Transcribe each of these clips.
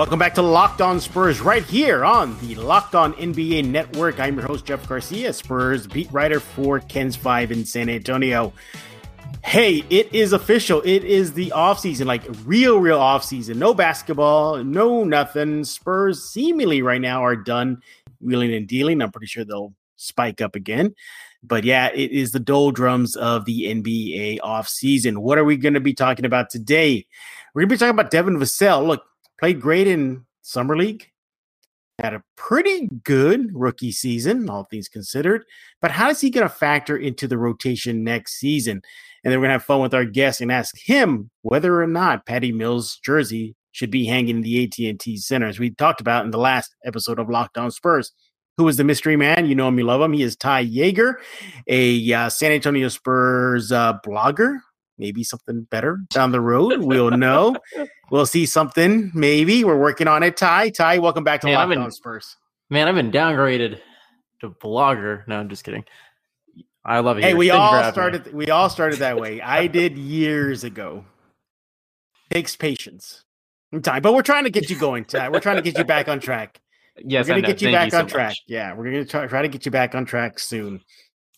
Welcome back to Locked On Spurs right here on the Locked On NBA Network. I'm your host, Jeff Garcia, Spurs beat writer for KENS 5 in San Antonio. Hey, it is official. It is the offseason, like real, real offseason. No basketball, no nothing. Spurs seemingly right now are done wheeling and dealing. I'm pretty sure they'll spike up again. But yeah, it is the doldrums of the NBA offseason. What are we going to be talking about today? We're going to be talking about Devin Vassell. Look, played great in Summer League, had a pretty good rookie season, all things considered. But how is he going to factor into the rotation next season? And then we're going to have fun with our guest and ask him whether or not Patty Mills' jersey should be hanging in the AT&T Center, as we talked about in the last episode of Locked On Spurs. Who is the mystery man? You know him, you love him. He is Ty Jager, a uh, San Antonio Spurs uh, blogger. Maybe something better down the road. We'll know. we'll see something. Maybe we're working on it. Ty, Ty, welcome back to man, Locked On Spurs. Man, I've been downgraded to blogger. No, I'm just kidding. I love it. Hey, we Thank all started. Me. We all started that way. I did years ago. Takes patience, time, but we're trying to get you going. Ty. We're trying to get you back on track. Yes, we're gonna get you Thank back you on so track. Much. Yeah, we're gonna try, try to get you back on track soon.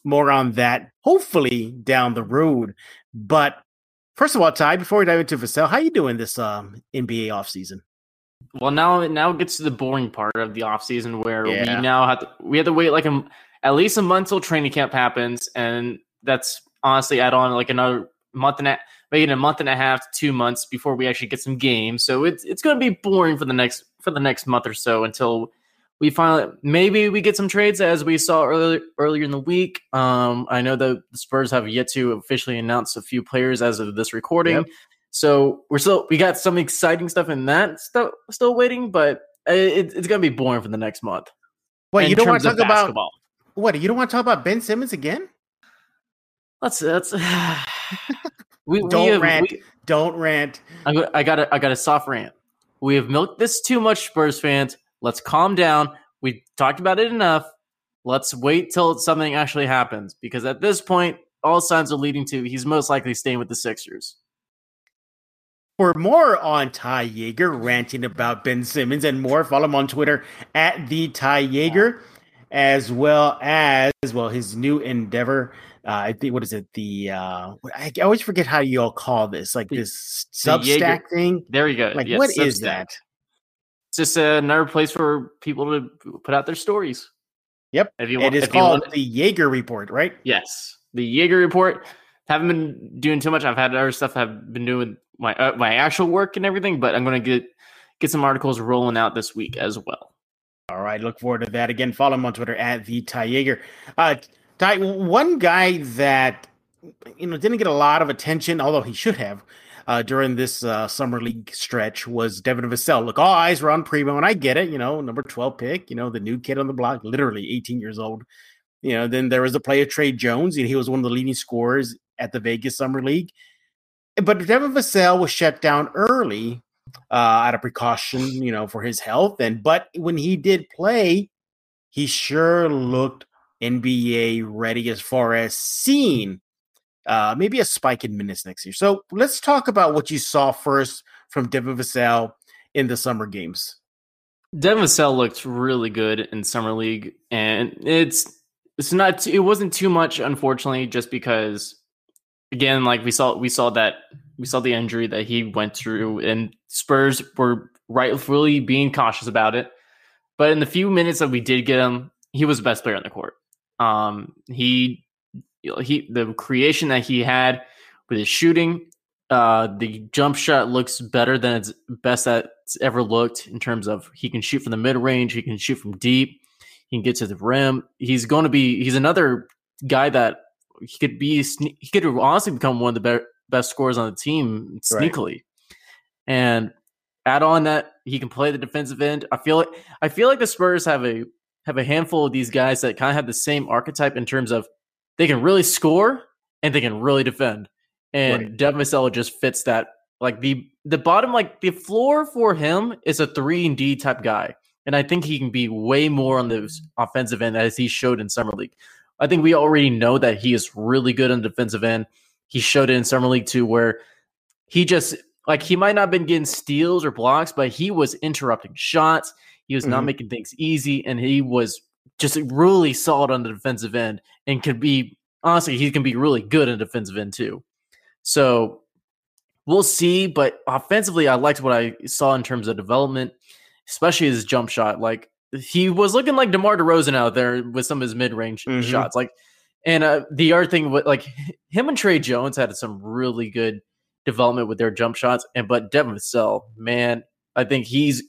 More on that, hopefully down the road. But first of all, Ty, before we dive into Vassell, how are you doing this um, NBA offseason? Well, now it now gets to the boring part of the offseason where yeah. we now have to we have to wait like a, at least a month till training camp happens, and that's honestly add on like another month and a maybe a month and a half to two months before we actually get some games. So it's it's going to be boring for the next for the next month or so until we finally maybe we get some trades as we saw earlier earlier in the week. Um, I know the Spurs have yet to officially announce a few players as of this recording. Yep. So we're still we got some exciting stuff in that still still waiting, but it, it's gonna be boring for the next month. Wait, you don't want to talk about what? You don't want to talk about Ben Simmons again? Let's let's. we don't we have, rant. We, don't rant. I, I got a I got a soft rant. We have milked this too much, Spurs fans. Let's calm down. We talked about it enough. Let's wait till something actually happens because at this point, all signs are leading to he's most likely staying with the Sixers. For more on Ty Jager ranting about Ben Simmons and more, follow him on Twitter at the Ty Jager, as well as well his new endeavor. Uh, I think what is it? The uh, I always forget how you all call this, like this Substack thing. There you go. Like what Substack. is that? It's just another place for people to put out their stories. Yep. If you want, it is called the Jager Report, right? Yes, the Jager Report. Haven't been doing too much. I've had other stuff I've been doing my uh, my actual work and everything, but I'm going to get get some articles rolling out this week as well. All right, look forward to that. Again, follow him on Twitter at the Ty Jager. Uh, Ty, one guy that you know didn't get a lot of attention, although he should have, uh, during this uh, summer league stretch was Devin Vassell. Look, all eyes were on Primo, and I get it. You know, number twelve pick. You know, the new kid on the block, literally eighteen years old. You know, then there was the play of Tre Jones, and he was one of the leading scorers at the Vegas Summer League. But Devin Vassell was shut down early uh, out of precaution, you know, for his health. And but when he did play, he sure looked NBA ready as far as seeing uh, maybe a spike in minutes next year. So let's talk about what you saw first from Devin Vassell in the summer games. Devin Vassell looked really good in summer league, and it's it's not it wasn't too much, unfortunately, just because again, like we saw we saw that we saw the injury that he went through, and Spurs were rightfully being cautious about it. But in the few minutes that we did get him, he was the best player on the court. Um, he he the creation that he had with his shooting, uh, the jump shot looks better than its best that's ever looked in terms of he can shoot from the mid range, he can shoot from deep, he can get to the rim. He's going to be he's another guy that he could be he could honestly become one of the be- best scorers on the team sneakily, right. and add on that he can play the defensive end. I feel like I feel like the Spurs have a have a handful of these guys that kind of have the same archetype in terms of they can really score and they can really defend. And right. Devin Vassell just fits that. Like the the bottom, like the floor for him is a three and D type guy. And I think he can be way more on the offensive end as he showed in Summer League. I think we already know that he is really good on the defensive end. He showed it in Summer League too, where he just like he might not have been getting steals or blocks, but he was interrupting shots. He was mm-hmm. not making things easy, and he was just really solid on the defensive end and could be honestly, he can be really good in defensive end too. So we'll see. But offensively, I liked what I saw in terms of development, especially his jump shot. Like he was looking like DeMar DeRozan out there with some of his mid range mm-hmm. shots. Like, and uh, the other thing, with like him and Tre Jones had some really good development with their jump shots. And but Devin Vassell, man, I think he's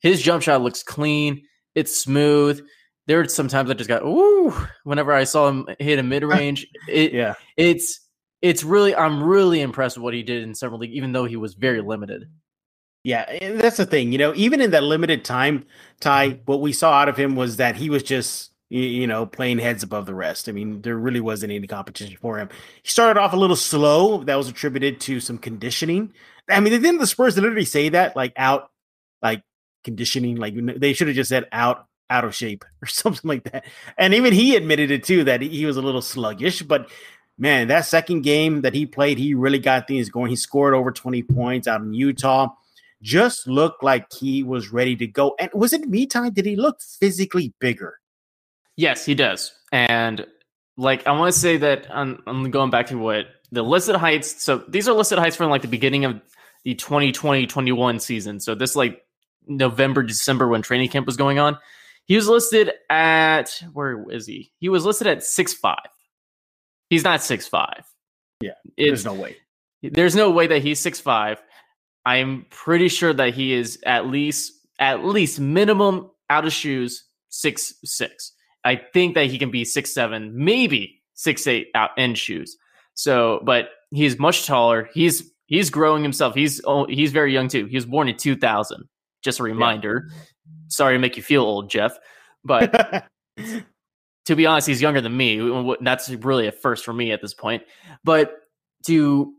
his jump shot looks clean. It's smooth. There are sometimes I just got ooh whenever I saw him hit a mid range. It, yeah, it's it's really I'm really impressed with what he did in summer league, even though he was very limited. Yeah, that's the thing. You know, even in that limited time, Ty, mm-hmm. what we saw out of him was that he was just you know, playing heads above the rest. I mean, there really wasn't any competition for him. He started off a little slow. That was attributed to some conditioning. I mean, they didn't the Spurs literally say that, like out, like conditioning, like they should have just said out, out of shape or something like that. And even he admitted it too that he was a little sluggish. But man, that second game that he played, he really got things going. He scored over 20 points out in Utah. Just looked like he was ready to go. And was it me time? Did he look physically bigger? Yes, he does. And like I want to say that I'm, I'm going back to what the listed heights. So these are listed heights from like the beginning of the 2020-21 season. So this like November, December when training camp was going on. He was listed at where is he? He was listed at six five. He's not six five. Yeah, there's no way. There's no way that he's six five. I'm pretty sure that he is at least at least minimum out of shoes six six. I think that he can be six seven, maybe six eight out in shoes. So, but he's much taller. He's he's growing himself. He's oh, he's very young too. He was born in 2000. Just a reminder. Yeah. Sorry to make you feel old, Jeff, but to be honest, he's younger than me. That's really a first for me at this point. But to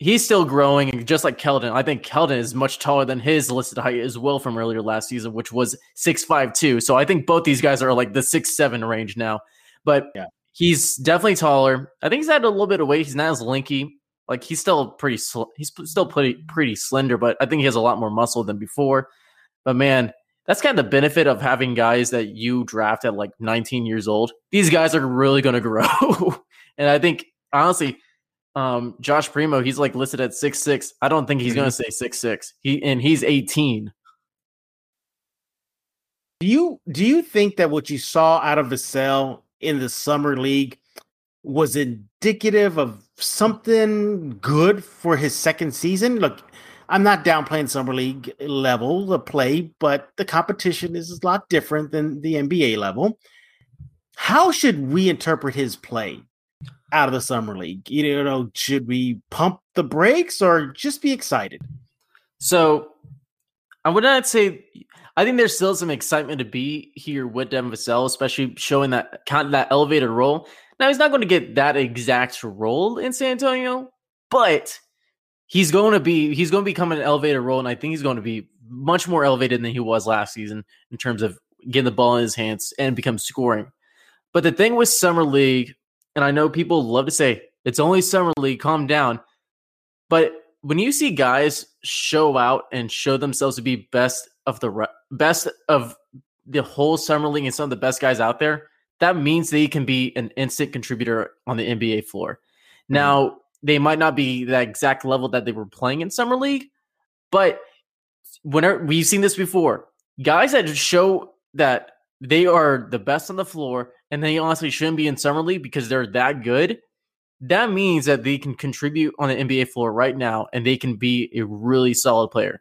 he's still growing, and just like Keldon. I think Keldon is much taller than his listed height as well from earlier last season, which was six five two. So I think both these guys are like the six seven range now. But yeah. he's definitely taller. I think he's had a little bit of weight. He's not as lanky. Like he's still pretty. Sl- he's still pretty pretty slender, but I think he has a lot more muscle than before. But man, that's kind of the benefit of having guys that you draft at like 19 years old. These guys are really going to grow, and I think honestly um, Josh Primo, he's like listed at six six. I don't think he's mm-hmm. going to say six six. He and he's eighteen. Do you do you think that what you saw out of Vassell in the summer league was indicative of something good for his second season? Look, I'm not downplaying summer league level of play, but the competition is a lot different than the NBA level. How should we interpret his play? out of the summer league? You know, should we pump the brakes or just be excited? So I would not say. I think there's still some excitement to be here with Devin Vassell, especially showing that kind of that elevated role. Now he's not going to get that exact role in San Antonio, but he's going to be he's going to become an elevated role, and I think he's going to be much more elevated than he was last season in terms of getting the ball in his hands and become scoring. But the thing with summer league and I know people love to say it's only summer league, calm down. But when you see guys show out and show themselves to be best of the re- best of the whole summer league and some of the best guys out there, that means they can be an instant contributor on the NBA floor. Mm-hmm. Now, they might not be that exact level that they were playing in summer league, but whenever we've seen this before, guys that show that they are the best on the floor and they honestly shouldn't be in summer league because they're that good that means that they can contribute on the nba floor right now and they can be a really solid player.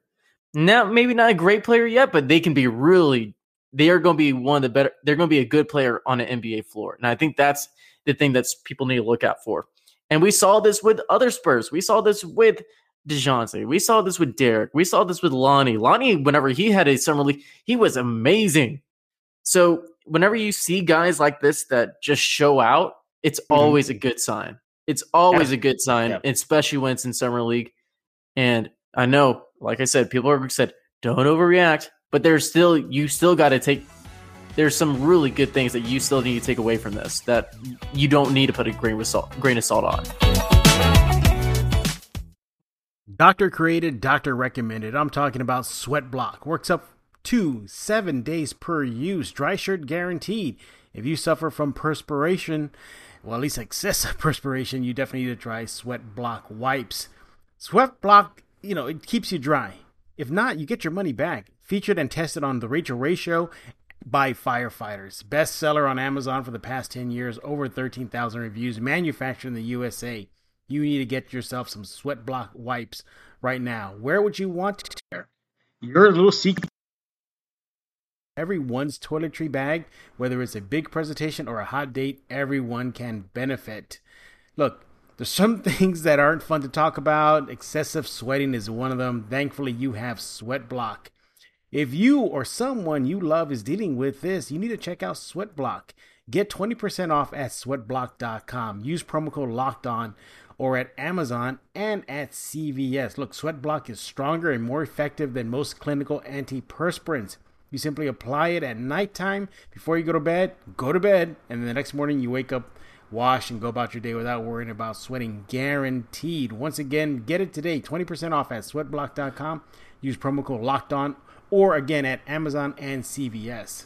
Now maybe not a great player yet but they can be really they are going to be one of the better they're going to be a good player on an nba floor. And i think that's the thing that people need to look out for and we saw this with other spurs we saw this with DeJounte. We saw this with Derrick. We saw this with Lonnie. Lonnie, whenever he had a summer league, he was amazing. So whenever you see guys like this that just show out, it's mm-hmm. always a good sign. It's always yeah. a good sign, yeah. especially when it's in summer league. And I know, like I said, people are said don't overreact, but there's still you still got to take. There's some really good things that you still need to take away from this that you don't need to put a grain of salt, grain of salt on. Doctor created, doctor recommended. I'm talking about Sweat Block. Works up to seven days per use. Dry shirt guaranteed. If you suffer from perspiration, well, at least excessive perspiration, you definitely need to try Sweat Block wipes. Sweat Block, you know, it keeps you dry. If not, you get your money back. Featured and tested on the Rachael Ray Show by firefighters. Bestseller on Amazon for the past 10 years, over 13,000 reviews, manufactured in the USA you need to get yourself some sweat block wipes right now. Where would you want to? tear Your little secret. Everyone's toiletry bag, whether it's a big presentation or a hot date, everyone can benefit. Look, there's some things that aren't fun to talk about. Excessive sweating is one of them. Thankfully, you have Sweat Block. If you or someone you love is dealing with this, you need to check out Sweatblock. Get 20% off at sweatblock.com. Use promo code locked on or at Amazon and at CVS. Look, Sweatblock is stronger and more effective than most clinical antiperspirants. You simply apply it at nighttime before you go to bed, go to bed, and then the next morning you wake up, wash, and go about your day without worrying about sweating. Guaranteed. Once again, get it today. 20% off at sweatblock.com. Use promo code locked on or again at Amazon and CVS.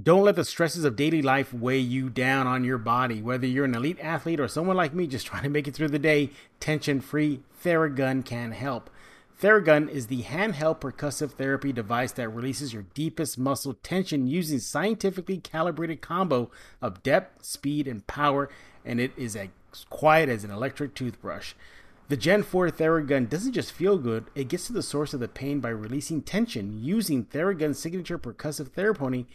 Don't let the stresses of daily life weigh you down on your body. Whether you're an elite athlete or someone like me just trying to make it through the day, tension free, Theragun can help. Theragun is the handheld percussive therapy device that releases your deepest muscle tension using scientifically calibrated combo of depth, speed, and power, and it is as quiet as an electric toothbrush. The Gen 4 Theragun doesn't just feel good, it gets to the source of the pain by releasing tension using Theragun's signature percussive therapy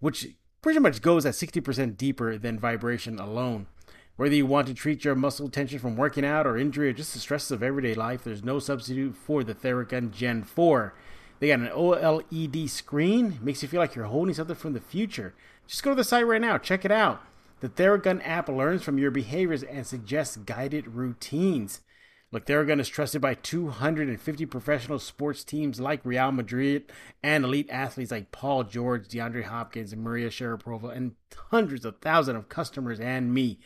which pretty much goes at 60% deeper than vibration alone. Whether you want to treat your muscle tension from working out or injury or just the stresses of everyday life, there's no substitute for the Theragun Gen 4. They got an OLED screen, makes you feel like you're holding something from the future. Just go to the site right now, check it out. The Theragun app learns from your behaviors and suggests guided routines. Look, Theragun is trusted by 250 professional sports teams like Real Madrid and elite athletes like Paul George, DeAndre Hopkins, and Maria Sharapova, and hundreds of thousands of customers and me.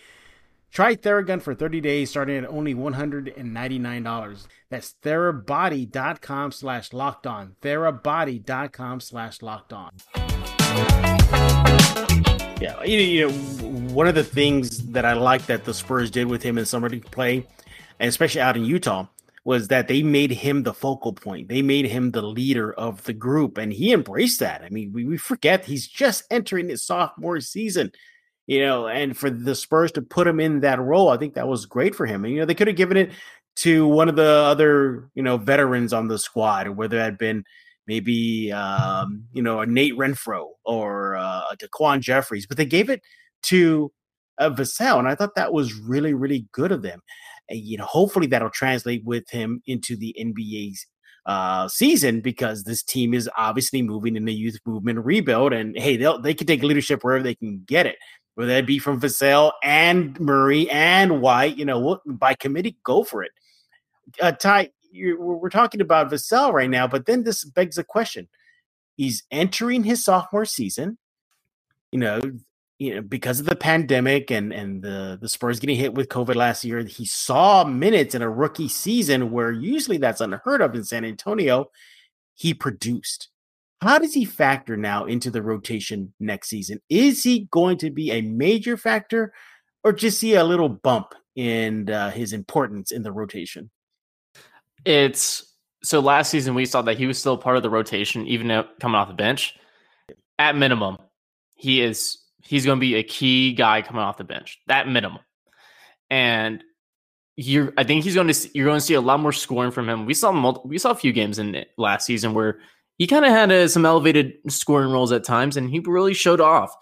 Try Theragun for 30 days starting at only $199. That's therabody.com slash locked on. Therabody.com slash locked on. Yeah, you know, one of the things that I like that the Spurs did with him in summer league play and especially out in Utah, was that they made him the focal point. They made him the leader of the group, and he embraced that. I mean, we, we forget he's just entering his sophomore season, you know, and for the Spurs to put him in that role, I think that was great for him. And, you know, they could have given it to one of the other, you know, veterans on the squad, whether it had been maybe, um, you know, a Nate Renfro or uh, a Daquan Jeffries, but they gave it to uh, Vassell, and I thought that was really, really good of them you know, hopefully that'll translate with him into the NBA's uh, season because this team is obviously moving in the youth movement rebuild. And hey, they'll, they can take leadership wherever they can get it, whether that be from Vassell and Murray and White. You know, by committee, go for it. Uh, Ty, we're talking about Vassell right now, but then this begs a question: He's entering his sophomore season. You know, you know, because of the pandemic and and the the Spurs getting hit with COVID last year, he saw minutes in a rookie season where usually that's unheard of in San Antonio. He produced. How does he factor now into the rotation next season? Is he going to be a major factor, or just see a little bump in uh, his importance in the rotation? It's so last season we saw that he was still part of the rotation, even coming off the bench. At minimum, he is he's going to be a key guy coming off the bench, that minimum. And you're, I think he's going to, you're going to see a lot more scoring from him. We saw multiple, we saw a few games in last season where he kind of had a, some elevated scoring roles at times, and he really showed off.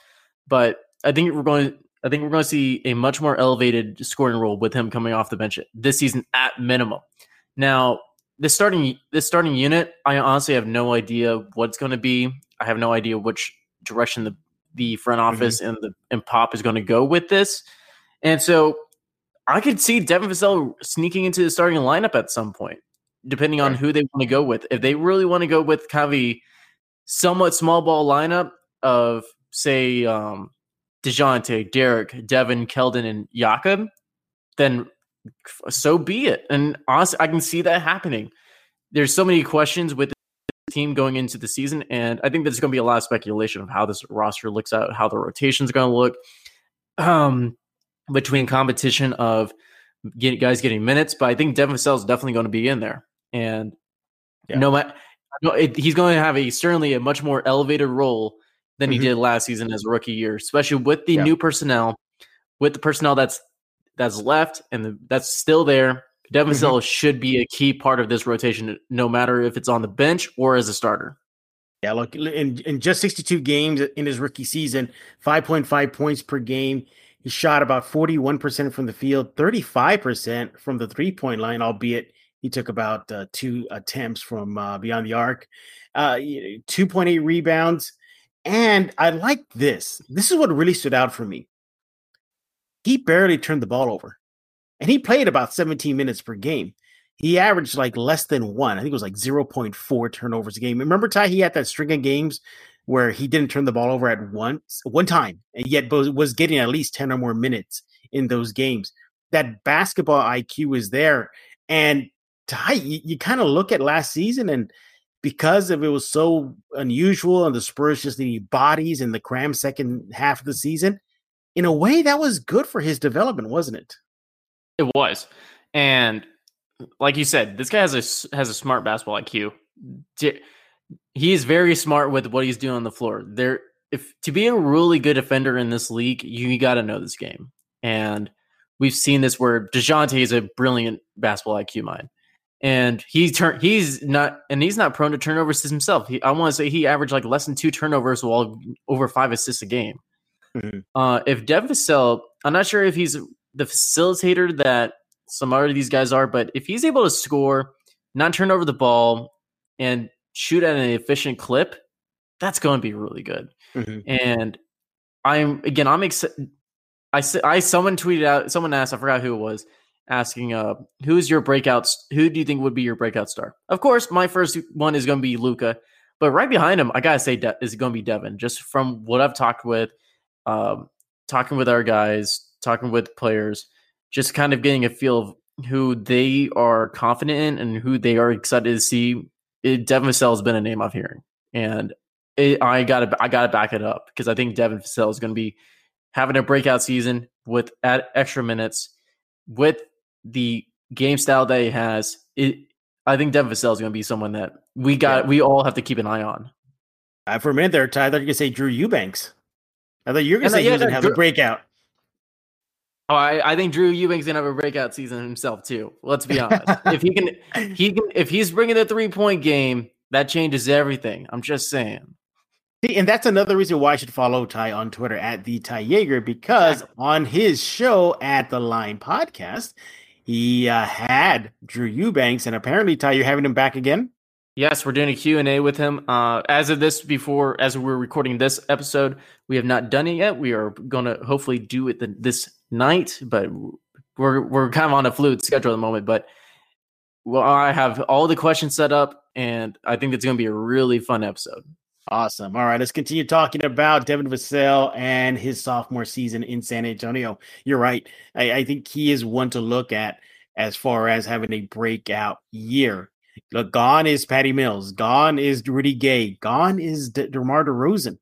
But I think we're going, I think we're going to see a much more elevated scoring role with him coming off the bench this season at minimum. Now, the starting this starting unit, I honestly have no idea what's going to be. I have no idea which direction the the front mm-hmm. office mm-hmm. and the and Pop is going to go with this. And so I could see Devin Vassell sneaking into the starting lineup at some point, depending on who they want to go with. If they really want to go with kind of a somewhat small ball lineup of say um DeJounte, Derrick, Devin, Keldon, and Jakob, then so be it. And honestly, I can see that happening. There's so many questions with team going into the season, and I think there's going to be a lot of speculation of how this roster looks out, how the rotation is going to look, um, between competition of get, guys getting minutes. But I think Devin Vassell is definitely going to be in there, and yeah. no matter. No, he's going to have a certainly a much more elevated role than mm-hmm. he did last season as a rookie year, especially with the yeah. new personnel, with the personnel that's that's left and the, that's still there. Devin mm-hmm. should be a key part of this rotation, no matter if it's on the bench or as a starter. Yeah, look, in, in just 62 games in his rookie season, 5.5 points per game. He shot about 41% from the field, 35% from the three point line, albeit he took about uh, two attempts from uh, beyond the arc. Uh, 2.8 rebounds. And I like this. This is what really stood out for me he barely turned the ball over. And he played about 17 minutes per game. He averaged like less than one. I think it was like 0.4 turnovers a game. Remember, Ty, he had that string of games where he didn't turn the ball over at once, one time, and yet was getting at least 10 or more minutes in those games. That basketball IQ is there. And Ty, you, you kind of look at last season and because of it was so unusual and the Spurs just needing bodies in the cram second half of the season, in a way that was good for his development, wasn't it? It was. And like you said, this guy has a has a smart basketball IQ. He is very smart with what he's doing on the floor. There if to be a really good defender in this league, you got to know this game. And we've seen this where DeJounte is a brilliant basketball IQ mind. And he's turn he's not and he's not prone to turnovers himself. He, I want to say he averaged like less than two turnovers while over five assists a game. Mm-hmm. Uh, if Devin Vassell, I'm not sure if he's the facilitator that some of these guys are, but if he's able to score, not turn over the ball, and shoot at an efficient clip, that's going to be really good. Mm-hmm. And I'm again, I'm excited. I I someone tweeted out, someone asked, I forgot who it was, asking, uh, who's your breakout Who do you think would be your breakout star? Of course, my first one is going to be Luka but right behind him, I gotta say, De- is going to be Devin. Just from what I've talked with, um, talking with our guys, talking with players, just kind of getting a feel of who they are confident in and who they are excited to see. It, Devin Vassell has been a name I'm hearing, and it, I got to I got to back it up because I think Devin Vassell is going to be having a breakout season with at extra minutes with the game style that he has. It, I think Devin Vassell is going to be someone that we got. Yeah. We all have to keep an eye on. Uh, for a minute there, Ty, I thought you can say Drew Eubanks. I thought you were going to say he was going to have Drew, a breakout. Oh, I, I think Drew Eubanks gonna have a breakout season himself too. Let's be honest. if he can, he can. If he's bringing the three point game, that changes everything. I'm just saying. See, and that's another reason why I should follow Ty on Twitter at the Ty Jager because on his show at the Line Podcast, he uh, had Drew Eubanks, and apparently Ty, you're having him back again. Yes, we're doing a Q&A with him. Uh, as of this, before as we're recording this episode, we have not done it yet. We are going to hopefully do it the, this night, but we're we're kind of on a fluid schedule at the moment. But well, I have all the questions set up, and I think it's going to be a really fun episode. Awesome. All right, let's continue talking about Devin Vassell and his sophomore season in San Antonio. You're right. I, I think he is one to look at as far as having a breakout year. Look, gone is Patty Mills. Gone is Rudy Gay. Gone is De- DeMar DeRozan.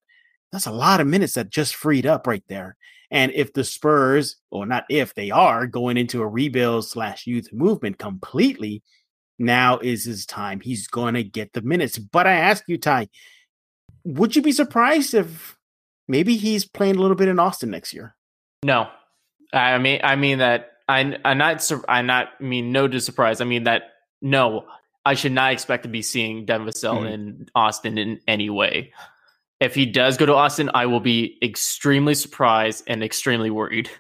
That's a lot of minutes that just freed up right there. And if the Spurs, or not if they are going into a rebuild slash youth movement completely, now is his time. He's going to get the minutes. But I ask you, Ty, would you be surprised if maybe he's playing a little bit in Austin next year? No, I mean, I mean that I, I'm not, I not mean no to surprise. I mean that no, I should not expect to be seeing Devin Vassell mm-hmm. in Austin in any way. If he does go to Austin, I will be extremely surprised and extremely worried.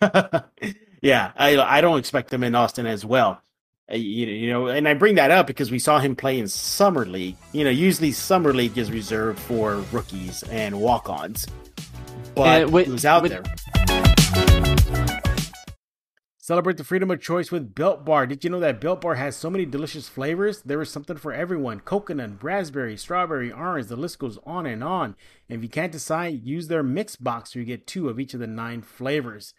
yeah, I I don't expect him in Austin as well. Uh, you, you know, and I bring that up because we saw him play in summer league. You know, usually summer league is reserved for rookies and walk-ons, but with, he was out with, there. Celebrate the freedom of choice with Built Bar. Did you know that Built Bar has so many delicious flavors? There is something for everyone coconut, raspberry, strawberry, orange, the list goes on and on. And if you can't decide, use their mix box where you get two of each of the nine flavors.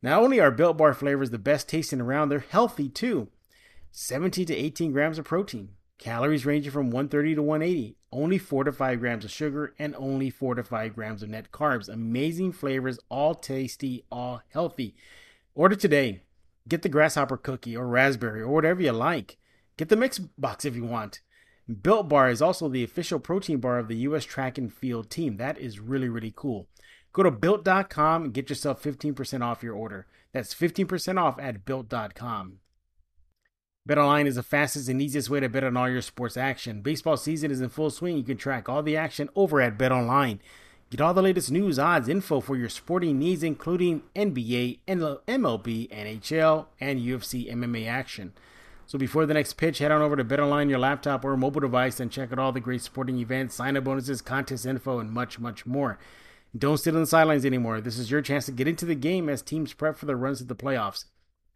Not only are Built Bar flavors the best tasting around, they're healthy too. 17 to 18 grams of protein, calories ranging from 130 to 180, only 4 to 5 grams of sugar, and only 4 to 5 grams of net carbs. Amazing flavors, all tasty, all healthy. Order today. Get the grasshopper cookie or raspberry or whatever you like. Get the mix box if you want. Built Bar is also the official protein bar of the U.S. track and field team. That is really, really cool. Go to built.com and get yourself 15% off your order. That's 15% off at built.com. BetOnline is the fastest and easiest way to bet on all your sports action. Baseball season is in full swing. You can track all the action over at BetOnline. Get all the latest news, odds, info for your sporting needs, including NBA, MLB, NHL, and UFC MMA action. So before the next pitch, head on over to BetOnline, your laptop or mobile device, and check out all the great sporting events, sign-up bonuses, contest info, and much, much more. Don't sit on the sidelines anymore. This is your chance to get into the game as teams prep for the runs to the playoffs.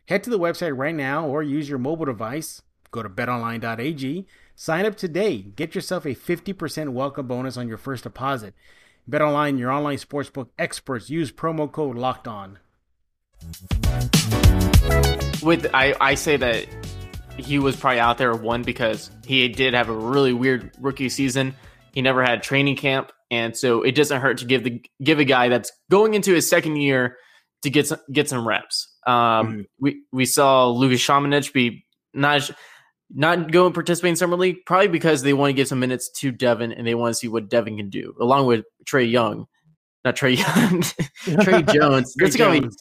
Head to the website right now or use your mobile device. Go to betonline.ag. Sign up today. Get yourself a 50% welcome bonus on your first deposit. BetOnline, your online sportsbook experts. Use promo code LOCKED ON. With I, I say that he was probably out there one because he did have a really weird rookie season. He never had training camp, and so it doesn't hurt to give the give a guy that's going into his second year to get some, get some reps. Um, mm-hmm. We we saw Lucas Samanic be not not go and participate in summer league probably because they want to give some minutes to Devin and they want to see what Devin can do along with Trae Young, not Trae Young, Tre Jones. Tre Jones.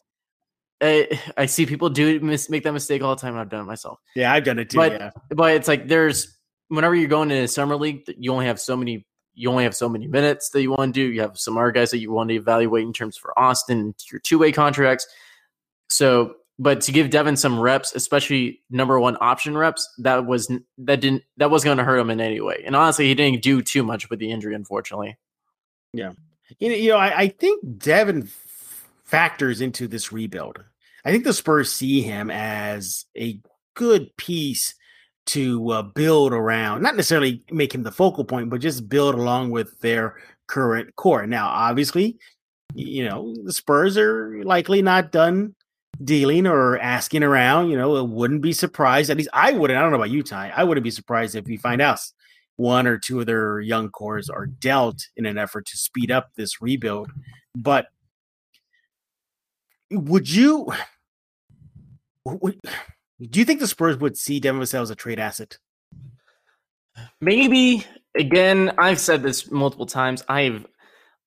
I, I see people do mis- make that mistake all the time. I've done it myself. Yeah, I've done it too. But, yeah. but it's like there's whenever you're going to a summer league, you only have so many. You only have so many minutes that you want to do. You have some other guys that you want to evaluate in terms for Austin, your two way contracts. So, but to give Devin some reps, especially number one option reps, that was that didn't that was going to hurt him in any way. And honestly, he didn't do too much with the injury, unfortunately. Yeah, you know, I, I think Devin factors into this rebuild. I think the Spurs see him as a good piece to uh, build around, not necessarily make him the focal point, but just build along with their current core. Now, obviously, you know, the Spurs are likely not done dealing or asking around. You know, it wouldn't be surprised. At least I wouldn't. I don't know about you, Ty. I wouldn't be surprised if we find out one or two of their young cores are dealt in an effort to speed up this rebuild. But would you would, do you think the Spurs would see Devin Vassell as a trade asset? Maybe. Again, I've said this multiple times. I've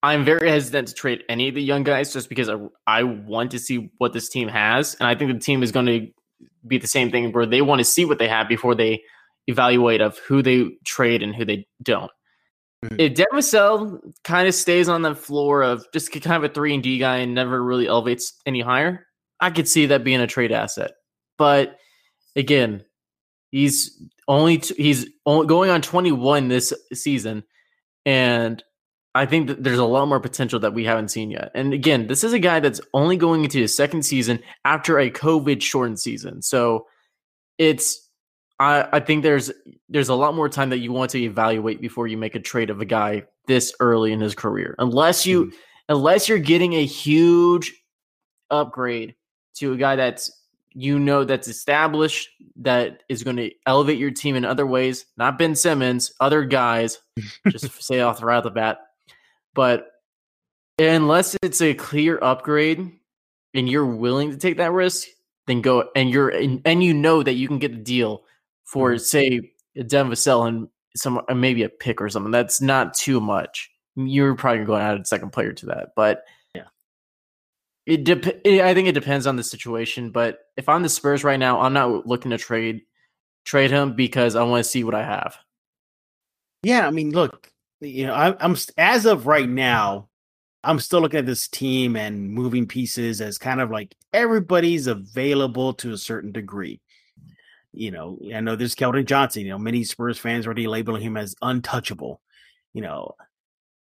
I'm very hesitant to trade any of the young guys just because I, I want to see what this team has, and I think the team is going to be the same thing where they want to see what they have before they evaluate of who they trade and who they don't. Mm-hmm. If Devin Vassell kind of stays on the floor of just kind of a three and D guy and never really elevates any higher, I could see that being a trade asset. But again, he's only t- he's only going on 21 this season, and I think that there's a lot more potential that we haven't seen yet. And again, this is a guy that's only going into his second season after a COVID shortened season, so it's I, I think there's there's a lot more time that you want to evaluate before you make a trade of a guy this early in his career. Unless you mm. unless you're getting a huge upgrade to a guy that's you know that's established that is going to elevate your team in other ways, not Ben Simmons, other guys, just say off right of the bat. But unless it's a clear upgrade and you're willing to take that risk, then go and you're and, and you know that you can get the deal for mm-hmm. say Devin Vassell and some uh, maybe a pick or something. That's not too much. You're probably going to add a second player to that, but yeah, it, de- I think it depends on the situation. But if I'm the Spurs right now, I'm not looking to trade trade him because I want to see what I have. Yeah, I mean, look, you know, I, I'm as of right now, I'm still looking at this team and moving pieces as kind of like everybody's available to a certain degree you know, I know there's Keldon Johnson. You know, many Spurs fans already labeling him as untouchable. You know,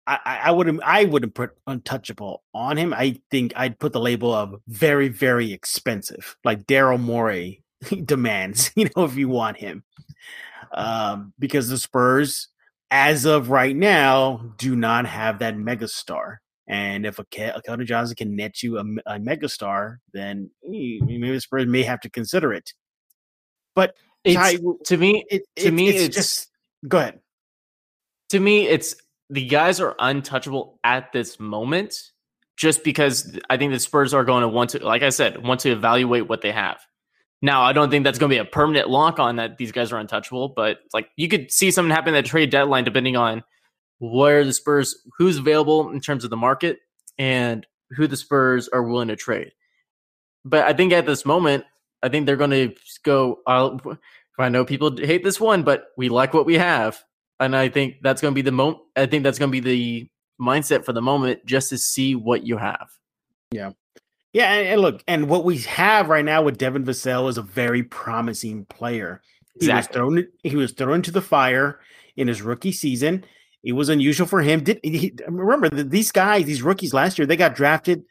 I, I wouldn't I wouldn't put untouchable on him. I think I'd put the label of very very expensive, like Daryl Morey demands. You know, if you want him, um, because the Spurs, as of right now, do not have that megastar, And if a, Ke- Keldon Johnson can net you a, a megastar, then maybe the Spurs may have to consider it. But it's, Ty, to me, it, to it, me, it's, it's just go ahead. To me, it's the guys are untouchable at this moment, just because I think the Spurs are going to want to, like I said, want to evaluate what they have. Now, I don't think that's going to be a permanent lock on that these guys are untouchable, but like you could see something happen at trade deadline depending on where the Spurs, who's available in terms of the market and who the Spurs are willing to trade. But I think at this moment, I think they're going to go. I'll, I know people hate this one, but we like what we have, and I think that's going to be the moment. I think that's going to be the mindset for the moment, just to see what you have. Yeah, yeah, and, and, look, and what we have right now with Devin Vassell is a very promising player. Exactly. He was thrown. He was thrown into the fire in his rookie season. It was unusual for him. Did he, remember these guys, these rookies last year? They got drafted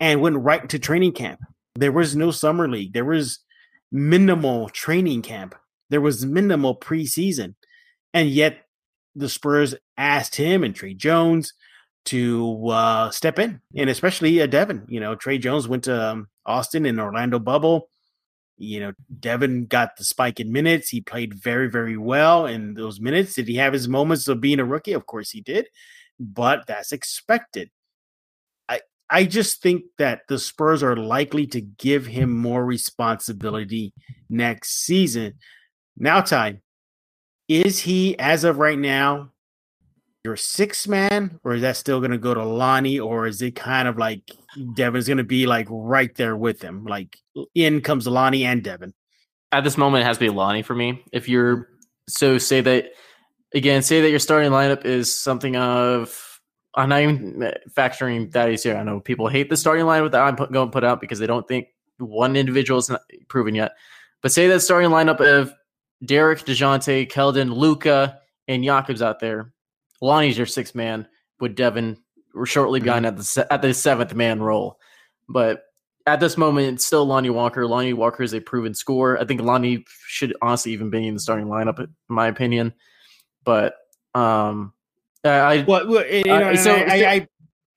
and went right to training camp. There was no summer league. There was minimal training camp. There was minimal preseason, and yet the Spurs asked him and Tre Jones to uh, step in, and especially uh, Devin. You know, Tre Jones went to um, Austin in Orlando bubble. You know, Devin got the spike in minutes. He played very, very well in those minutes. Did he have his moments of being a rookie? Of course he did, but that's expected. I I just think that the Spurs are likely to give him more responsibility next season. Now, time is he as of right now your six man, or is that still going to go to Lonnie, or is it kind of like Devin's going to be like right there with him? Like in comes Lonnie and Devin. At this moment, it has to be Lonnie for me. If you're so say that again, say that your starting lineup is something of I'm not even factoring that is here. I know people hate the starting lineup that I'm put, going to put out because they don't think one individual is not proven yet. But say that starting lineup of Derrick, Dejounte, Keldon, Luka, and Jakob's out there Lonnie's your sixth man with Devin. We're shortly behind mm-hmm. at the at the seventh man role, but at this moment, it's still Lonnie Walker. Lonnie Walker is a proven scorer. I think Lonnie should honestly even be in the starting lineup, in my opinion. But um, I well, well you know, uh, so I, I, I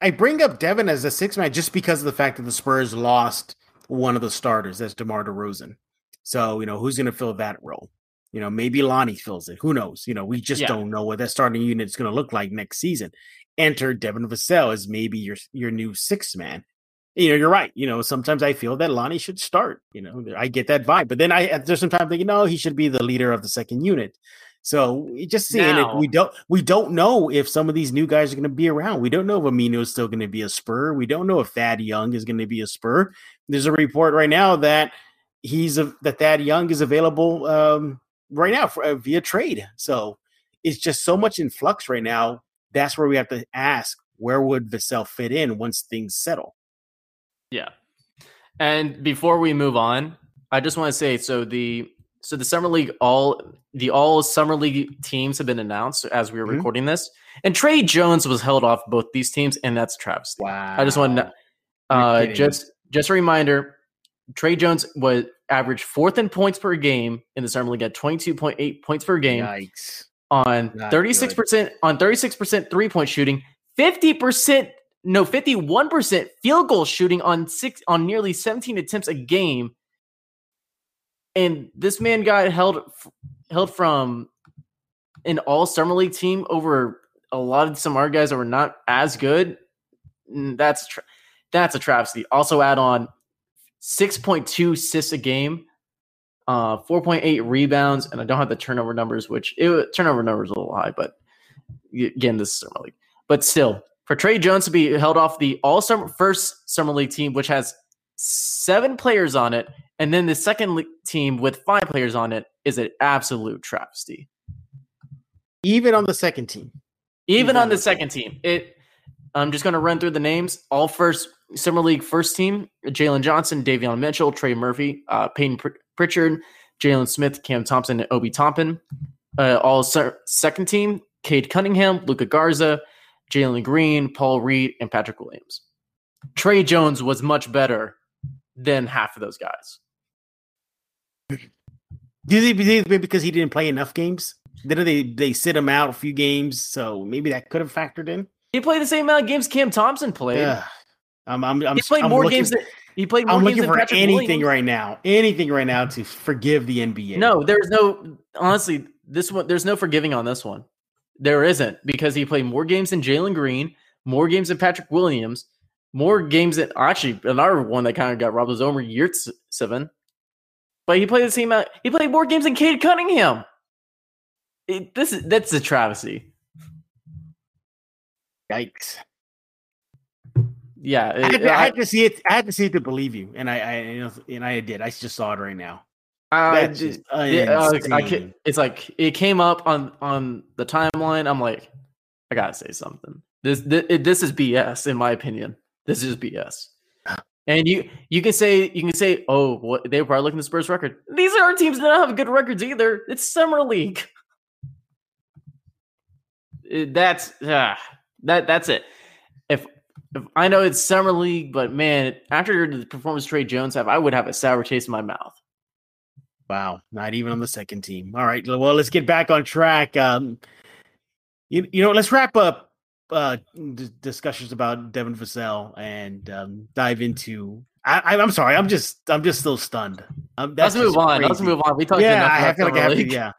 I bring up Devin as a six man just because of the fact that the Spurs lost one of the starters, that's DeMar DeRozan. So you know who's going to fill that role? You know, maybe Lonnie fills it. Who knows? You know, we just yeah. don't know what that starting unit is going to look like next season. Enter Devin Vassell as maybe your your new sixth man. You know, you're right. You know, sometimes I feel that Lonnie should start. You know, I get that vibe, but then I there's sometimes thinking, no, he should be the leader of the second unit. So just seeing now, it, we don't we don't know if some of these new guys are going to be around. We don't know if Amino is still going to be a Spur. We don't know if Thad Young is going to be a Spur. There's a report right now that he's a, that Thad Young is available um, right now for, uh, via trade. So it's just so much in flux right now. That's where we have to ask where would Vassell fit in once things settle. Yeah. And before we move on, I just want to say so the so the summer league all the all summer league teams have been announced as we were mm-hmm. recording this, and Tre Jones was held off both these teams, and that's travesty. Wow! I just want to uh, just just a reminder: Tre Jones was averaged fourth in points per game in the summer league at 22.8 points per game. Yikes. On 36% on 36% three-point shooting, 50% no 51% field goal shooting on six on nearly 17 attempts a game. And this man got held held from an all summer league team over a lot of some other guys that were not as good. Mm, that's tra- that's a travesty. Also add on 6.2 assists a game, uh, 4.8 rebounds, and I don't have the turnover numbers, which it, turnover numbers a little high, but again, this is summer league. But still, for Tre Jones to be held off the all summer first summer league team, which has seven players on it, and then the second team with five players on it is an absolute travesty. Even on the second team. Even, Even on the second team. It I'm just going to run through the names. All first Summer League first team: Jalen Johnson, Davion Mitchell, Trey Murphy, uh, Payton Pr- Pritchard, Jalen Smith, Cam Thompson, and Obi Toppin. Uh, all se- second team: Cade Cunningham, Luka Garza, Jalen Green, Paul Reed, and Patrick Williams. Tre Jones was much better than half of those guys. Do because he didn't play enough games? Didn't they they sit him out a few games? So maybe that could have factored in. He played the same amount of games Cam Thompson played. Yeah. I'm, I'm, I'm, he played I'm more looking, games. Than, he played more I'm looking for Patrick anything Williams. right now. Anything right now to forgive the NBA. No, there's no. Honestly, this one there's no forgiving on this one. There isn't because he played more games than Jalen Green, more games than Patrick Williams, more games than actually another one that kind of got robbed was Omer Yurtseven. But he played the same amount. He played more games than Cade Cunningham. It, this is that's a travesty. Yikes. Yeah, I had, to, I I- had to see it. I had to see it to believe you, and I, I know, and I did. I just saw it right now. I just- uh, I it's like it came up on on the timeline. I'm like, I gotta say something. This this, this is BS in my opinion. This is BS. And you you can say you can say, oh, they were probably looking at the Spurs record. These are teams that don't have good records either. It's summer league. It- that's ah, that that's it. If if I know it's summer league, but man, after the performance Tre Jones have, I would have a sour taste in my mouth. Wow, not even on the second team. All right, well, let's get back on track. Um, you, you know, let's wrap up uh, d- discussions about Devin Vassell and um, dive into. I, I'm sorry, I'm just, I'm just still stunned. Um, that's Let's move on. Let's move on. We talked Yeah, enough I about feel like I have to. Yeah,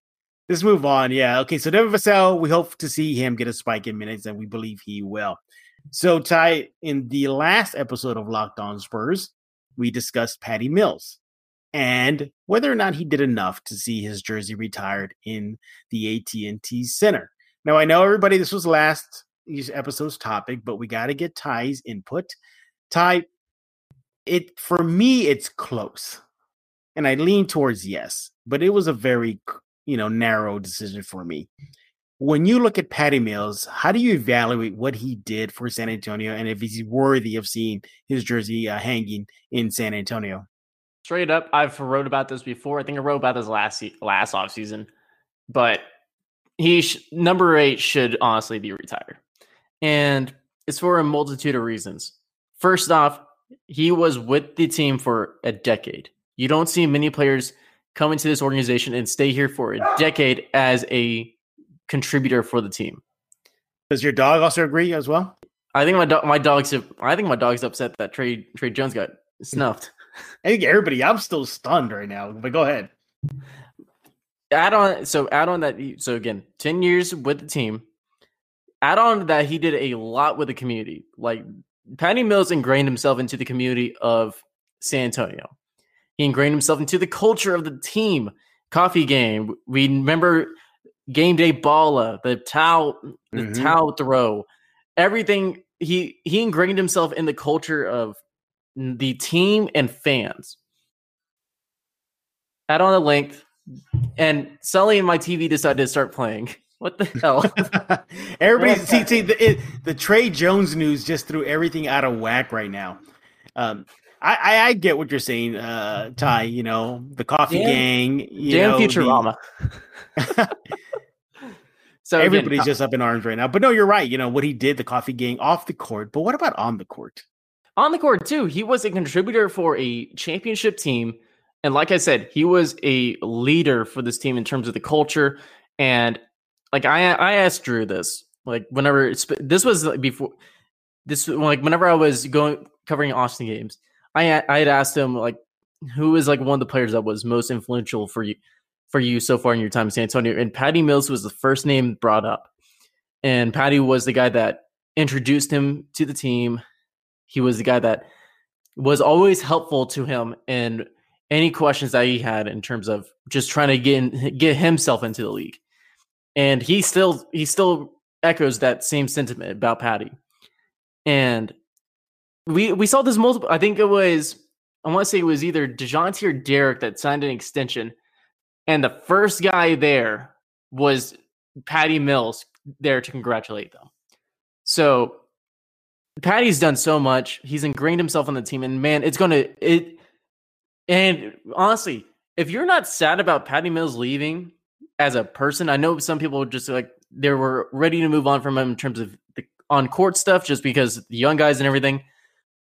let's move on. Yeah, okay. So Devin Vassell, we hope to see him get a spike in minutes, and we believe he will. So, Ty, in the last episode of Locked On Spurs, we discussed Patty Mills and whether or not he did enough to see his jersey retired in the AT&T Center. Now, I know everybody, this was last episode's topic, but we got to get Ty's input. Ty, it for me, it's close, and I lean towards yes, but it was a very you know narrow decision for me. When you look at Patty Mills, how do you evaluate what he did for San Antonio, and if he's worthy of seeing his jersey uh, hanging in San Antonio? Straight up, I've wrote about this before. I think I wrote about this last last off season, but he sh- number eight should honestly be retired, and it's for a multitude of reasons. First off, he was with the team for a decade. You don't see many players come into this organization and stay here for a decade as a contributor for the team. Does your dog also agree as well? I think my dog, my dog's, I think my dog's upset that Tre Tre Jones got snuffed. I think everybody. I'm still stunned right now, but go ahead. add on so add on that so again 10 years with the team add on that he did a lot with the community like patty mills ingrained himself into the community of san antonio he ingrained himself into the culture of the team coffee game we remember game day balla the towel the Mhm. towel throw everything he he ingrained himself in the culture of the team and fans add on the length and Sully and my TV decided to start playing. What the hell? Everybody, see, see the, it, the Tre Jones news just threw everything out of whack right now. Um, I, I, I get what you're saying, uh, Ty. You know, the Coffee Damn- Gang. You Damn know, the- Futurama. so again, Everybody's just up in arms right now. But no, you're right. You know what he did, the Coffee Gang off the court. But what about on the court? on the court too. He was a contributor for a championship team, and like I said, he was a leader for this team in terms of the culture. And like I, I asked Drew this, like whenever it's, this was like before this, like whenever I was going covering Austin games, I I had asked him like who is like one of the players that was most influential for you for you so far in your time in San Antonio, and Patty Mills was the first name brought up, and Patty was the guy that introduced him to the team. He was the guy that was always helpful to him and any questions that he had in terms of just trying to get in, get himself into the league. And he still he still echoes that same sentiment about Patty. And we we saw this multiple. I think it was I want to say it was either Dejounte or Derrick that signed an extension, and the first guy there was Patty Mills there to congratulate them. So Patty's done so much. He's ingrained himself on the team, and man, it's gonna it. And honestly, if you're not sad about Patty Mills leaving as a person, I know some people just like they were ready to move on from him in terms of the on court stuff, just because the young guys and everything.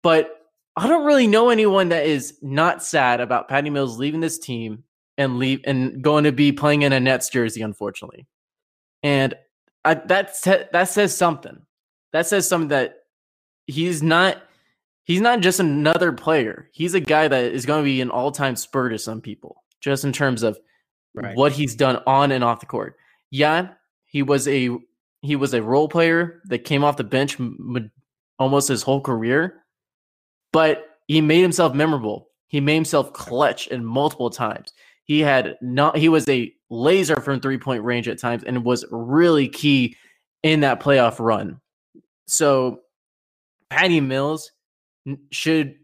But I don't really know anyone that is not sad about Patty Mills leaving this team and leave and going to be playing in a Nets jersey, unfortunately. And I, that that says something. that says something that he's not he's not just another player. He's a guy that is going to be an all-time spur to some people, just in terms of right. what he's done on and off the court. Yeah, he was a he was a role player that came off the bench m- almost his whole career, but he made himself memorable. He made himself clutch in multiple times. He had not he was a laser from three-point range at times and was really key in that playoff run. So Patty Mills should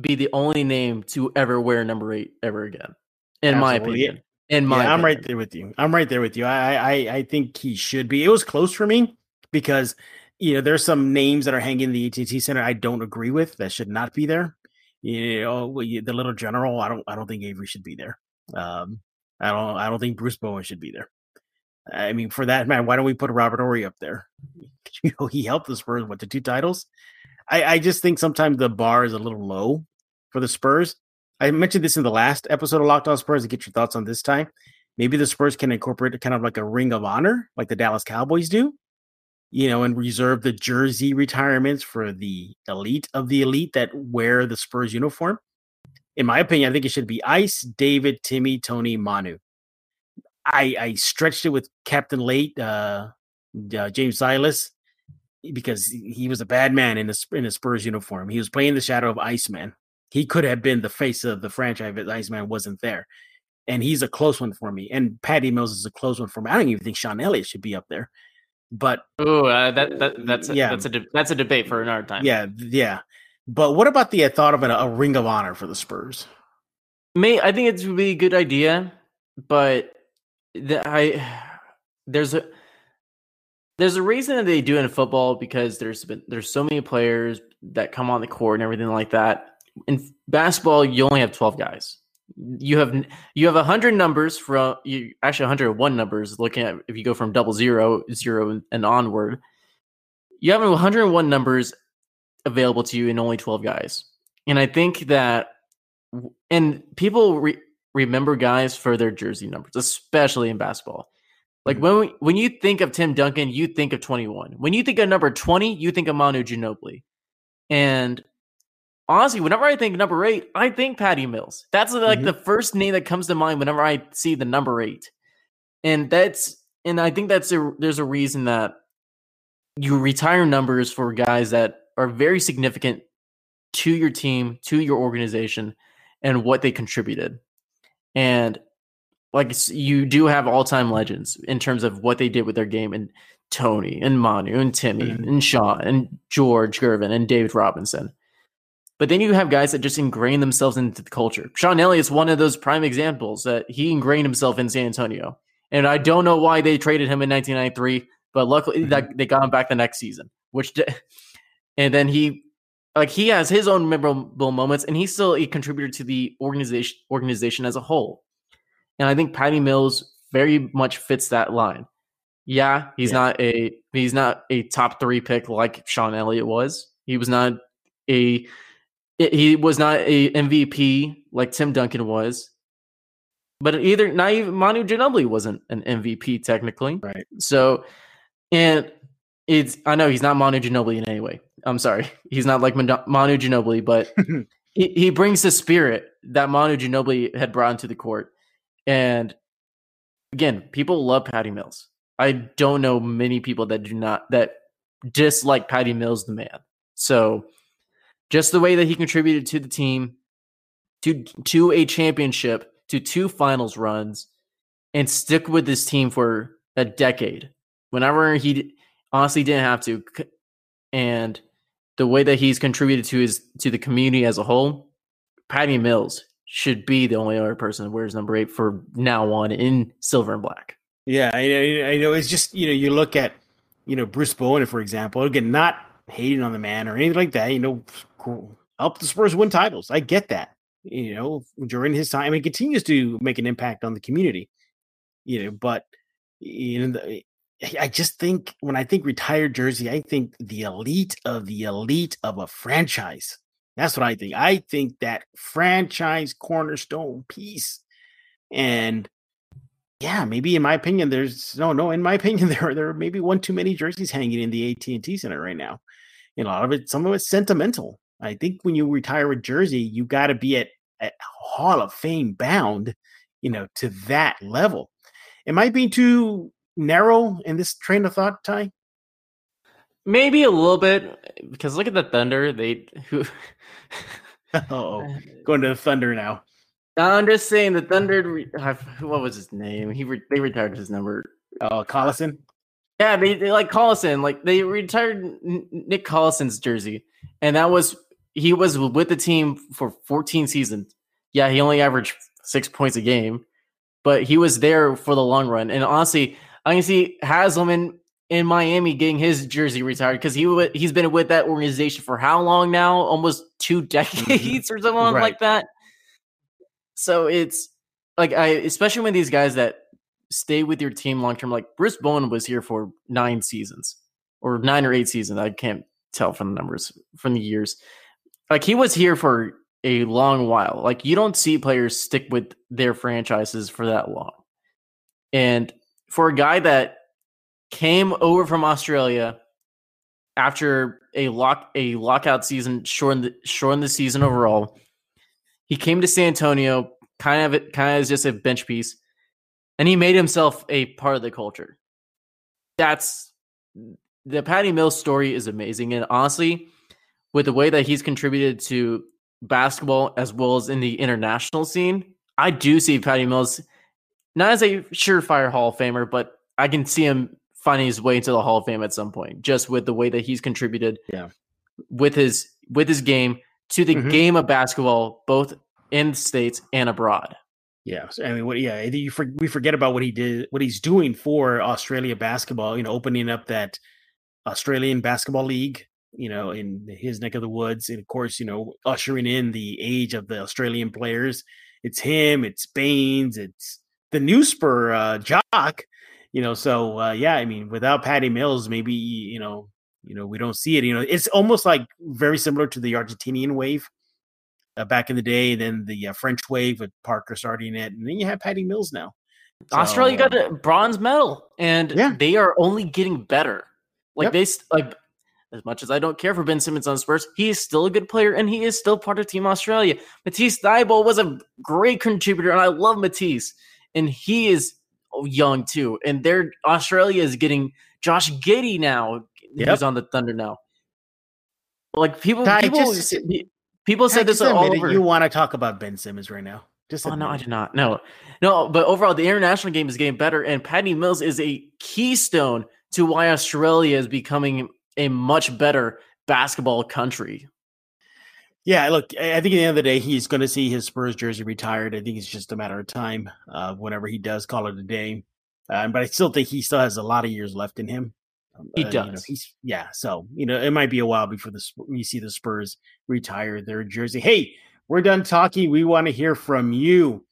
be the only name to ever wear number eight ever again, in Absolutely. my opinion. In my, yeah, I'm right there with you. I'm right there with you. I, I, I think he should be. It was close for me because you know there's some names that are hanging in the AT&T Center I don't agree with that should not be there. You know, the little general. I don't. I don't think Avery should be there. Um, I don't. I don't think Bruce Bowen should be there. I mean, for that man, why don't we put Robert Horry up there? You know, he helped the Spurs with the two titles. I, I just think sometimes the bar is a little low for the Spurs. I mentioned this in the last episode of Locked On Spurs to get your thoughts on this time. Maybe the Spurs can incorporate kind of like a ring of honor, like the Dallas Cowboys do, you know, and reserve the jersey retirements for the elite of the elite that wear the Spurs uniform. In my opinion, I think it should be Ice, David, Timmy, Tony, Manu. I I stretched it with Captain Late, uh, uh, James Silas, because he was a bad man in the in a Spurs uniform. He was playing the shadow of Iceman. He could have been the face of the franchise if Iceman wasn't there. And he's a close one for me. And Patty Mills is a close one for me. I don't even think Sean Elliott should be up there. But oh, uh, that, that that's a, yeah, that's a de- that's a debate for another time. Yeah, yeah. But what about the thought of a, a ring of honor for the Spurs? May I think it would be a good idea, but the, I there's a there's a reason that they do it in football because there's been there's so many players that come on the court and everything like that. In basketball, you only have 12 guys. You have you have 100 numbers from you actually 101 numbers looking at if you go from double zero, zero and onward. You have 101 numbers available to you and only 12 guys. And I think that and people re- remember guys for their jersey numbers, especially in basketball. Like mm-hmm. when we, when you think of Tim Duncan, you think of 21. When you think of number 20, you think of Manu Ginobili. And honestly, whenever I think number eight, I think Patty Mills. That's like mm-hmm. the first name that comes to mind whenever I see the number eight. And that's and I think that's a there's a reason that you retire numbers for guys that are very significant to your team, to your organization, and what they contributed. And like you do have all time legends in terms of what they did with their game, and Tony and Manu and Timmy mm-hmm. and Sean and George Gervin and David Robinson. But then you have guys that just ingrain themselves into the culture. Sean Elliott's one of those prime examples that he ingrained himself in San Antonio. And I don't know why they traded him in 1993, but luckily mm-hmm. that they got him back the next season. Which, and then he, like he has his own memorable moments, and he's still a contributor to the organization organization as a whole. And I think Patty Mills very much fits that line. Yeah, he's yeah. not a he's not a top three pick like Sean Elliott was. He was not a he was not a MVP like Tim Duncan was. But either not even Manu Ginobili wasn't an MVP technically. Right. So and it's I know he's not Manu Ginobili in any way. I'm sorry. He's not like Manu Ginobili, but he, he brings the spirit that Manu Ginobili had brought into the court. And again, people love Patty Mills. I don't know many people that do not that dislike Patty Mills the man. So just the way that he contributed to the team, to to a championship, to two finals runs, and stick with this team for a decade. Whenever he honestly didn't have to, and the way that he's contributed to his to the community as a whole, Patty Mills should be the only other person that wears number eight for now on in silver and black. Yeah, I, I know. It's just you know you look at you know Bruce Bowen for example. Again, not hating on the man or anything like that. You know, help the Spurs win titles. I get that. You know, during his time, he continues to make an impact on the community. You know, but you know, I just think when I think retired jersey, I think the elite of the elite of a franchise. That's what I think. I think that franchise cornerstone piece. And yeah, maybe in my opinion, there's no, no. In my opinion, there are there are maybe one too many jerseys hanging in the AT and T Center right now. And a lot of it, some of it's sentimental. I think when you retire a jersey, you got to be at, at Hall of Fame bound, you know, to that level. Am I being too narrow in this train of thought, Ty? Maybe a little bit because look at the Thunder. They who. oh, going to the Thunder now. I'm just saying the Thunder. What was his name? He re, they retired his number. Oh, Collison. Yeah, they, they like Collison. Like they retired Nick Collison's jersey, and that was he was with the team for 14 seasons. Yeah, he only averaged six points a game, but he was there for the long run. And honestly, I can see Haselman in in Miami getting his jersey retired because he he's been with that organization for how long now? Almost two mm-hmm. decades or something right. like that. So it's like I, especially when these guys that stay with your team long term, like Bruce Bowen was here for nine seasons or nine or eight seasons. I can't tell from the numbers from the years. Like he was here for a long while. Like you don't see players stick with their franchises for that long. And for a guy that came over from Australia after a lock a lockout season, shortened the, shortened the season overall, he came to San Antonio, kind of kind of as just a bench piece, and he made himself a part of the culture. That's the Patty Mills story is amazing, and honestly, with the way that he's contributed to basketball as well as in the international scene, I do see Patty Mills not as a surefire Hall of Famer, but I can see him finding his way into the Hall of Fame at some point, just with the way that he's contributed yeah. with his with his game to the mm-hmm. game of basketball, both in the states and abroad. Yeah, I mean, what? Yeah, you for, we forget about what he did, what he's doing for Australia basketball. You know, opening up that Australian basketball league. You know, in his neck of the woods, and of course, you know, ushering in the age of the Australian players. It's him. It's Baynes. It's the new Spur uh, Jock. You know, so uh, yeah, I mean, without Patty Mills, maybe you know you know, we don't see it. You know, it's almost like very similar to the Argentinian wave uh, back in the day. Then the uh, French wave with Parker starting it, and then you have Patty Mills now. So, Australia got a bronze medal, and yeah. they are only getting better. Like yep. they like as much as I don't care for Ben Simmons on Spurs, he is still a good player and he is still part of Team Australia. Matisse Thybulle was a great contributor, and I love Matisse, and he is young too. And their Australia is getting Josh Giddey now yep. who's on the Thunder now. Like people, Ty, people, just, people said this all over. You want to talk about Ben Simmons right now? Just oh no, I do not. No, no. But overall, the international game is getting better, and Patty Mills is a keystone to why Australia is becoming a much better basketball country. Yeah, look, I think at the end of the day, he's going to see his Spurs jersey retired. I think it's just a matter of time uh, whenever he does call it a day. Uh, but I still think he still has a lot of years left in him. He uh, does. You know, he's yeah. So you know, it might be a while before the we see the Spurs retire their jersey. Hey, we're done talking. We want to hear from you,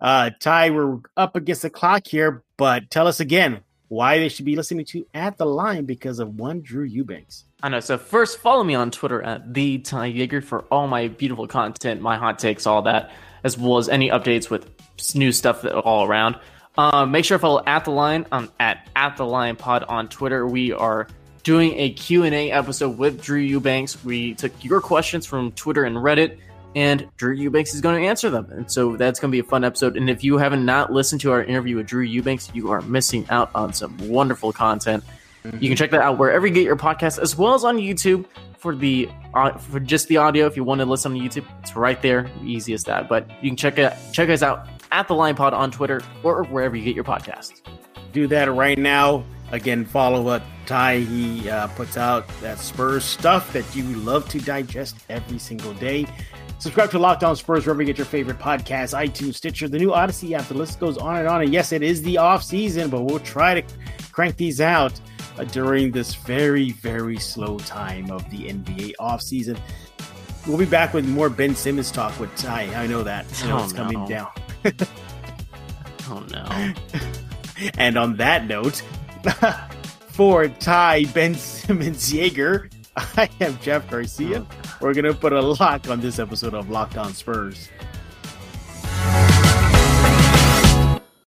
uh, Ty. We're up against the clock here, but tell us again why they should be listening to at the line because of one Drew Eubanks. I know. So first, follow me on Twitter at the Ty Jager for all my beautiful content, my hot takes, all that, as well as any updates with new stuff all around. Um, make sure to follow at the line um, at at the line pod on Twitter. We are doing a Q&A episode with Drew Eubanks. We took your questions from Twitter and Reddit, and Drew Eubanks is going to answer them. And so that's going to be a fun episode. And if you haven't not listened to our interview with Drew Eubanks, you are missing out on some wonderful content. Mm-hmm. You can check that out wherever you get your podcast, as well as on YouTube for the uh, for just the audio. If you want to listen on YouTube, it's right there, easy as that. But you can check it check us out at the Line Pod on Twitter or wherever you get your podcasts. Do that right now. Again, follow what Ty he uh, puts out that Spurs stuff that you love to digest every single day. Subscribe to Locked On Spurs wherever you get your favorite podcasts, iTunes, Stitcher, the new Odyssey app. The list goes on and on. And yes, it is the off season, but we'll try to crank these out uh, during this very, very slow time of the NBA off season. We'll be back with more Ben Simmons talk with Ty. I know that. I know oh, it's coming no. down. oh no. And on that note, for Ty Ben Simmons Jager, I am Jeff Garcia. We're gonna put a lock on this episode of Locked On Spurs.